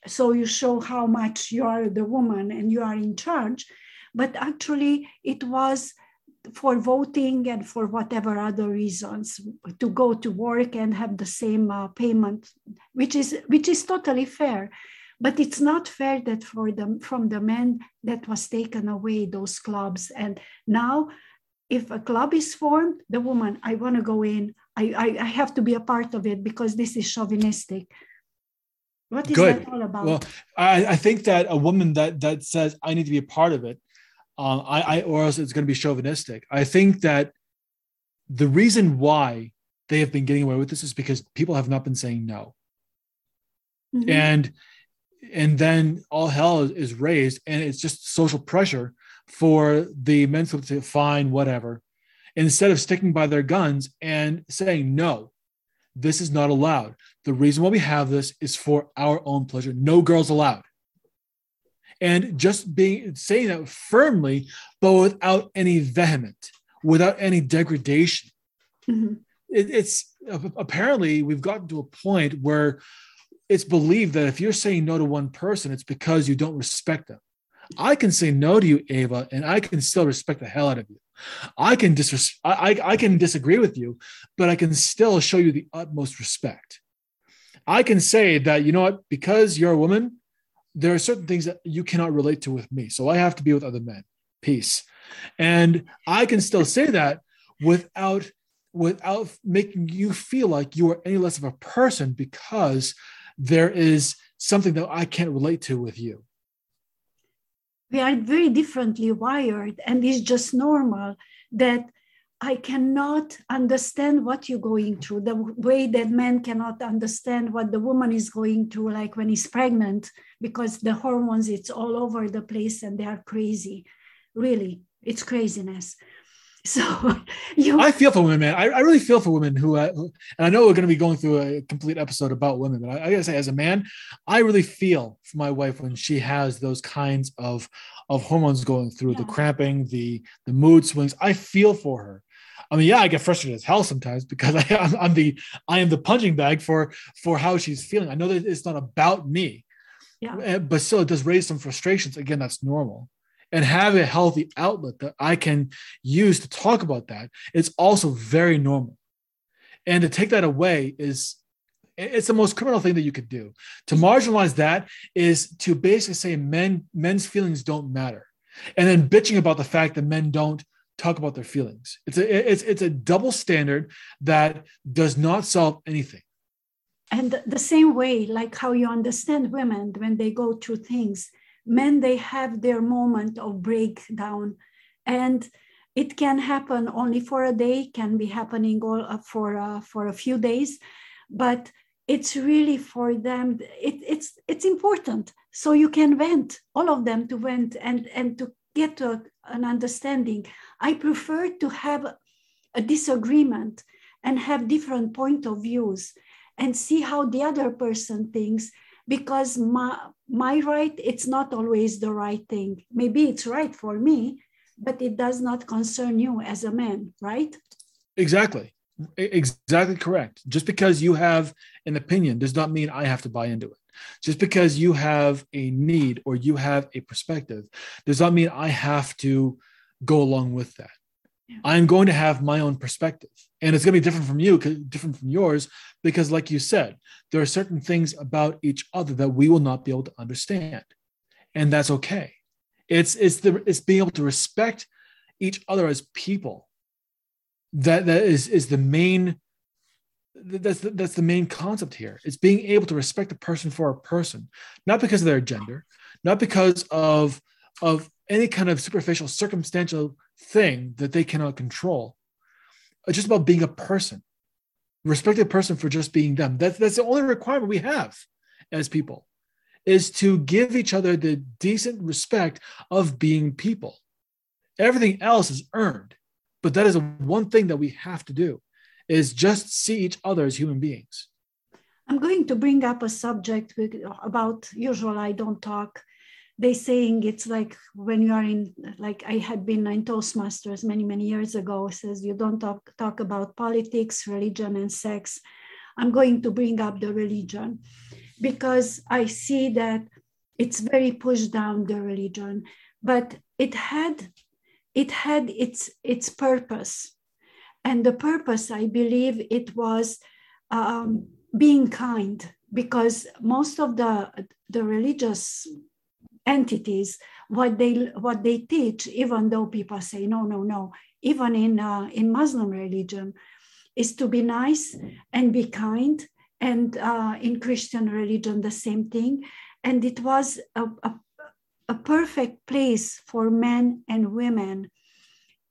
so you show how much you are the woman and you are in charge but actually it was for voting and for whatever other reasons to go to work and have the same uh, payment which is which is totally fair. But it's not fair that for them from the men that was taken away those clubs. And now if a club is formed the woman i want to go in. I, I, I have to be a part of it because this is chauvinistic. What is Good. that all about? Well I, I think that a woman that that says i need to be a part of it uh, I, I, or else it's going to be chauvinistic. I think that the reason why they have been getting away with this is because people have not been saying no, mm-hmm. and and then all hell is, is raised, and it's just social pressure for the men to fine whatever, instead of sticking by their guns and saying no, this is not allowed. The reason why we have this is for our own pleasure. No girls allowed and just being saying that firmly, but without any vehement, without any degradation. Mm-hmm. It, it's apparently we've gotten to a point where it's believed that if you're saying no to one person, it's because you don't respect them. I can say no to you, Ava, and I can still respect the hell out of you. I can dis- I, I can disagree with you, but I can still show you the utmost respect. I can say that, you know what, because you're a woman, there are certain things that you cannot relate to with me. So I have to be with other men. Peace. And I can still say that without without making you feel like you are any less of a person because there is something that I can't relate to with you. We are very differently wired, and it's just normal that I cannot understand what you're going through, the way that men cannot understand what the woman is going through, like when he's pregnant, because the hormones, it's all over the place and they are crazy. Really, it's craziness. So you I feel for women, man. I, I really feel for women who, uh, and I know we're going to be going through a complete episode about women, but I, I gotta say, as a man, I really feel for my wife when she has those kinds of of hormones going through, yeah. the cramping, the the mood swings. I feel for her I mean, yeah, I get frustrated as hell sometimes because I, am I'm the I am the punching bag for for how she's feeling. I know that it's not about me, yeah, eh, but still, it does raise some frustrations. Again, that's normal. And have a healthy outlet that I can use to talk about that. It's also very normal. And to take that away is it's the most criminal thing that you could do. To marginalize that is to basically say men men's feelings don't matter. And then bitching about the fact that men don't talk about their feelings. It's a it's it's a double standard that does not solve anything. And the same way, like how you understand women when they go through things, men they have their moment of breakdown, and it can happen only for a day, can be happening all uh, for uh, for a few days, but it's really for them. It, it's it's important, so you can vent, all of them to vent and and to get to a, an understanding. I prefer to have a disagreement and have different point of views and see how the other person thinks because my my right it's not always the right thing. Maybe it's right for me but it does not concern you as a man right? Exactly. Exactly correct. Just because you have an opinion does not mean i have to buy into it just because you have a need or you have a perspective does not mean I have to go along with that. Yeah. I'm going to have my own perspective. And it's going to be different from you, different from yours, because, like you said, there are certain things about each other that we will not be able to understand. And that's okay. It's, it's, the, it's being able to respect each other as people that, that is, is the main that's the, that's the main concept here it's being able to respect a person for a person not because of their gender not because of of any kind of superficial circumstantial thing that they cannot control. It's just about being a person respect a person for just being them. That's that's the only requirement we have as people is to give each other the decent respect of being people. Everything else is earned but that is one thing that we have to do is just see each other as human beings. I'm going to bring up a subject about usual I don't talk. They saying it's like when you are in like I had been in Toastmasters many many years ago says you don't talk talk about politics, religion, and sex. I'm going to bring up the religion because I see that it's very pushed down the religion, but it had it had its its purpose and the purpose, I believe, it was um, being kind, because most of the, the religious entities, what they what they teach, even though people say no, no, no, even in uh, in Muslim religion, is to be nice and be kind, and uh, in Christian religion the same thing, and it was a, a, a perfect place for men and women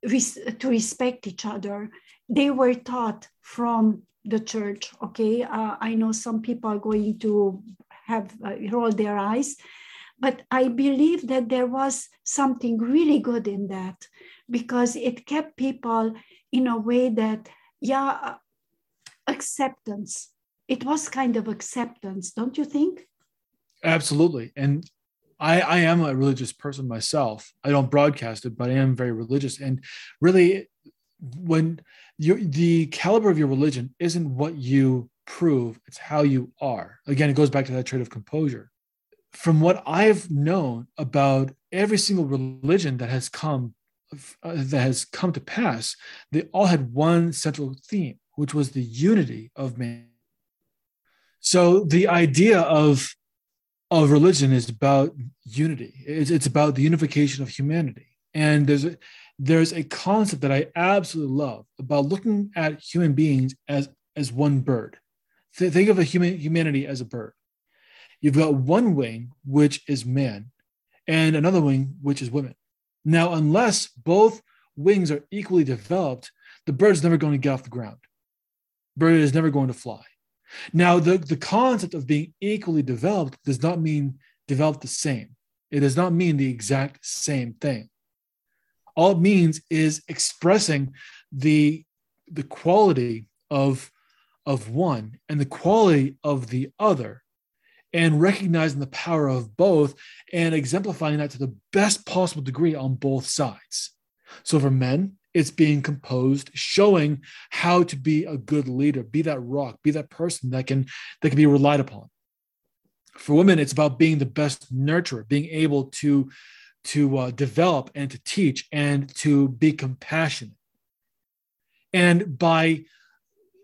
res- to respect each other. They were taught from the church. Okay, uh, I know some people are going to have uh, roll their eyes, but I believe that there was something really good in that because it kept people in a way that, yeah, uh, acceptance. It was kind of acceptance, don't you think? Absolutely. And I, I am a religious person myself. I don't broadcast it, but I am very religious. And really, when you the caliber of your religion isn't what you prove, it's how you are. Again, it goes back to that trait of composure. From what I've known about every single religion that has come uh, that has come to pass, they all had one central theme, which was the unity of man. So the idea of of religion is about unity. It's, it's about the unification of humanity. And there's a, there's a concept that I absolutely love about looking at human beings as as one bird. Th- think of a human humanity as a bird. You've got one wing, which is man, and another wing, which is women. Now, unless both wings are equally developed, the bird is never going to get off the ground. Bird is never going to fly. Now, the, the concept of being equally developed does not mean developed the same. It does not mean the exact same thing. All it means is expressing the, the quality of, of one and the quality of the other and recognizing the power of both and exemplifying that to the best possible degree on both sides. So for men, it's being composed, showing how to be a good leader, be that rock, be that person that can that can be relied upon. For women, it's about being the best nurturer, being able to to uh, develop and to teach and to be compassionate. And by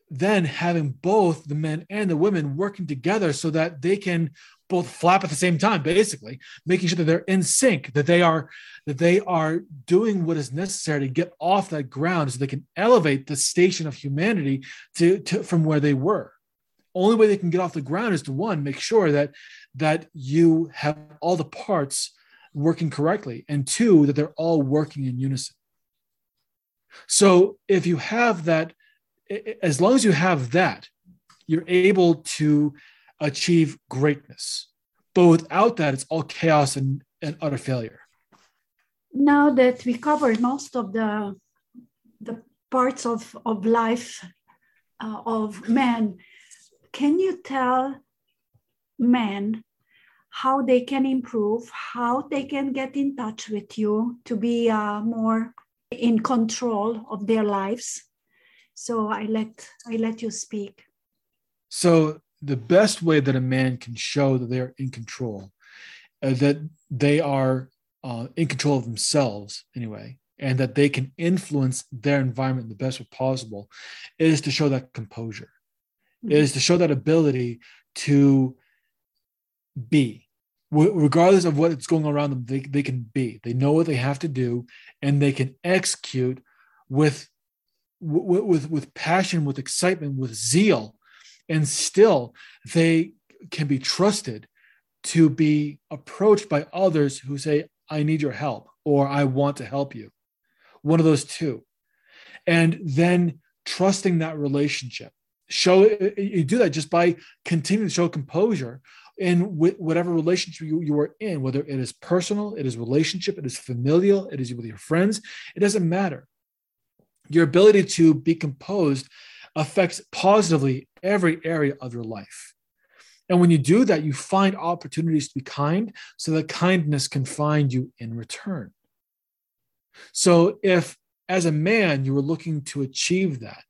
then having both the men and the women working together so that they can both flap at the same time basically making sure that they're in sync that they are that they are doing what is necessary to get off that ground so they can elevate the station of humanity to, to from where they were. Only way they can get off the ground is to one make sure that that you have all the parts working correctly and two that they're all working in unison. So if you have that as long as you have that, you're able to achieve greatness. But without that, it's all chaos and, and utter failure. Now that we covered most of the, the parts of, of life uh, of men, can you tell men how they can improve, how they can get in touch with you to be uh, more in control of their lives? So I let I let you speak. So the best way that a man can show that they're in control, uh, that they are uh, in control of themselves anyway, and that they can influence their environment the best way possible, is to show that composure, mm-hmm. is to show that ability to be regardless of what's going on around them, they, they can be. They know what they have to do and they can execute with with, with, with passion, with excitement, with zeal, and still they can be trusted to be approached by others who say, I need your help, or I want to help you. One of those two. And then trusting that relationship. Show uh, uh, you do that just by continuing to show composure in whatever relationship you, you are in, whether it is personal, it is relationship, it is familial, it is with your friends, it doesn't matter your ability to be composed affects positively every area of your life. And when you do that, you find opportunities to be kind so that kindness can find you in return. So, if as a man you were looking to achieve that,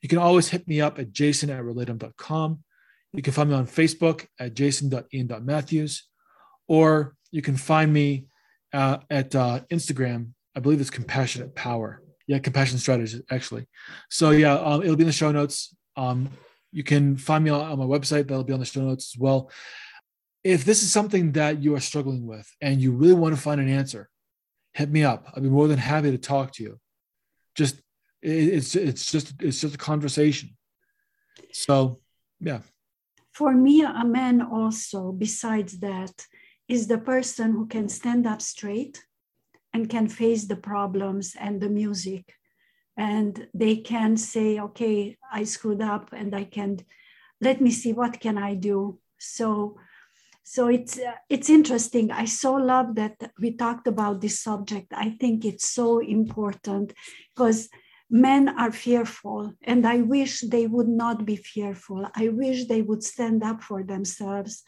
you can always hit me up at jason at relatum.com. You can find me on Facebook at jason.ian.matthews, or you can find me uh, at uh, Instagram. I believe it's Compassionate Power yeah compassion strategies actually. So yeah um, it'll be in the show notes. Um, you can find me on, on my website. That'll be on the show notes as well. If this is something that you are struggling with and you really want to find an answer hit me up. I'd be more than happy to talk to you. Just it, it's it's just it's just a conversation. So yeah. For me a man also besides that is the person who can stand up straight and can face the problems and the music. And they can say okay i screwed up and i can let me see what can i do? So so it's uh, it's interesting. I so love that we talked about this subject. I think it's so important because men are fearful and i wish they would not be fearful. I wish they would stand up for themselves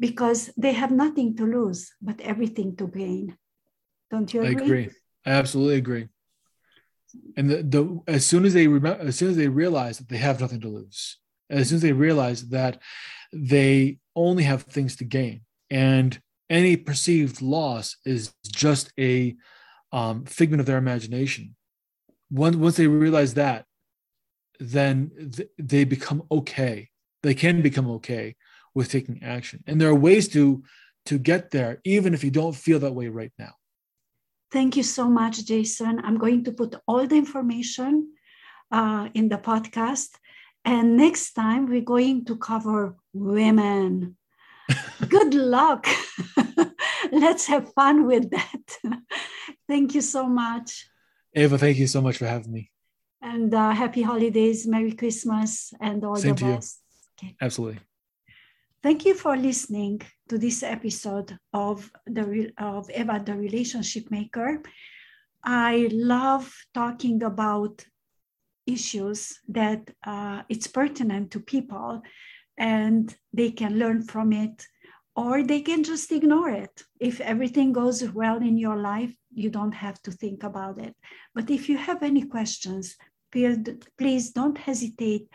because they have nothing to lose but everything to gain don't you agree? I agree. I absolutely agree. And the, the as soon as they remember, as soon as they realize that they have nothing to lose, as soon as they realize that they only have things to gain and any perceived loss is just a um, figment of their imagination. Once, once they realize that, then th- they become okay. They can become okay with taking action. And there are ways to to get there, even if you don't feel that way right now. Thank you so much, Jason. I'm going to put all the information uh, in the podcast. And next time, we're going to cover women. Good luck. Let's have fun with that. thank you so much. Eva, thank you so much for having me. And uh, happy holidays, Merry Christmas, and all Same the best. Okay. Absolutely. Thank you for listening to this episode of the of Eva the relationship maker. I love talking about issues that uh, it's pertinent to people and they can learn from it or they can just ignore it. If everything goes well in your life, you don't have to think about it. But if you have any questions, please don't hesitate.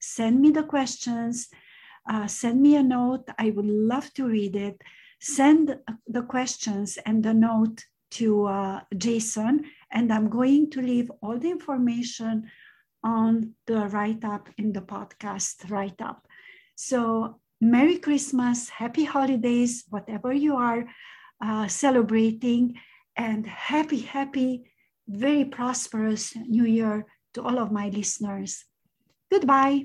Send me the questions, uh, send me a note. I would love to read it. Send the questions and the note to uh, Jason, and I'm going to leave all the information on the write up in the podcast write up. So, Merry Christmas, Happy Holidays, whatever you are uh, celebrating, and happy, happy, very prosperous New Year to all of my listeners. Goodbye.